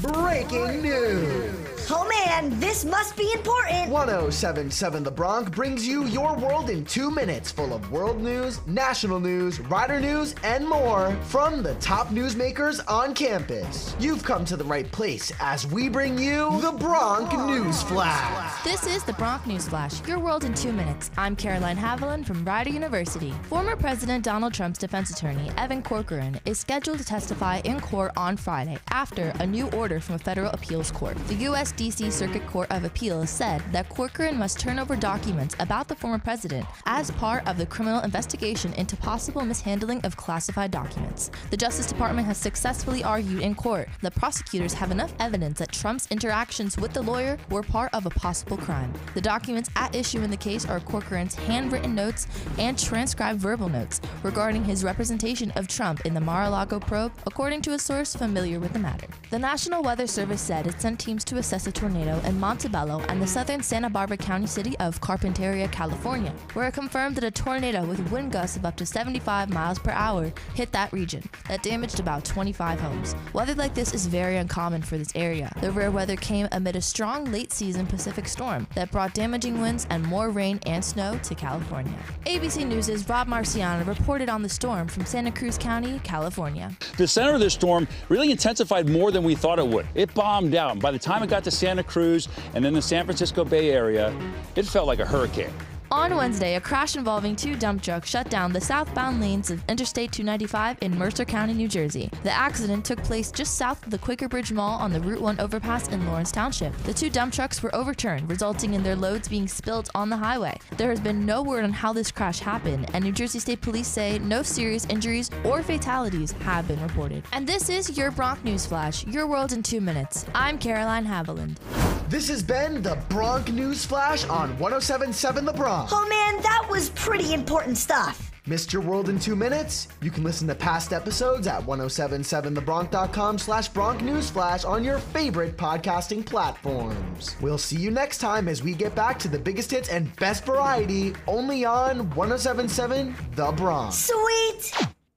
Breaking news. Oh man, this must be important. 1077 The Bronc brings you your world in two minutes, full of world news, national news, rider news, and more from the top newsmakers on campus. You've come to the right place as we bring you the Bronc News Flash. This is the Bronc News Flash, your world in two minutes. I'm Caroline Haviland from Rider University. Former President Donald Trump's defense attorney, Evan Corcoran, is scheduled to testify in court on Friday after a new order from a federal appeals court. The U.S. D.C. Circuit Court of Appeals said that Corcoran must turn over documents about the former president as part of the criminal investigation into possible mishandling of classified documents. The Justice Department has successfully argued in court that prosecutors have enough evidence that Trump's interactions with the lawyer were part of a possible crime. The documents at issue in the case are Corcoran's handwritten notes and transcribed verbal notes regarding his representation of Trump in the Mar a Lago probe, according to a source familiar with the matter. The National Weather Service said it sent teams to assess a tornado in Montebello and the southern Santa Barbara County city of Carpinteria, California, where it confirmed that a tornado with wind gusts of up to 75 miles per hour hit that region that damaged about 25 homes. Weather like this is very uncommon for this area. The rare weather came amid a strong late season Pacific storm that brought damaging winds and more rain and snow to California. ABC News' Rob Marciano reported on the storm from Santa Cruz County, California. The center of this storm really intensified more than we thought it would. It bombed out. By the time it got to Santa Cruz and then the San Francisco Bay Area, it felt like a hurricane. On Wednesday, a crash involving two dump trucks shut down the southbound lanes of Interstate 295 in Mercer County, New Jersey. The accident took place just south of the Quaker Bridge Mall on the Route 1 overpass in Lawrence Township. The two dump trucks were overturned, resulting in their loads being spilled on the highway. There has been no word on how this crash happened, and New Jersey State Police say no serious injuries or fatalities have been reported. And this is your Bronc News Flash, your world in two minutes. I'm Caroline Haviland. This has been the Bronc News Flash on 1077 The Bronc. Oh man, that was pretty important stuff. Missed your world in two minutes? You can listen to past episodes at 1077thebronc.com slash Bronc Newsflash on your favorite podcasting platforms. We'll see you next time as we get back to the biggest hits and best variety only on 1077 The Bronc. Sweet.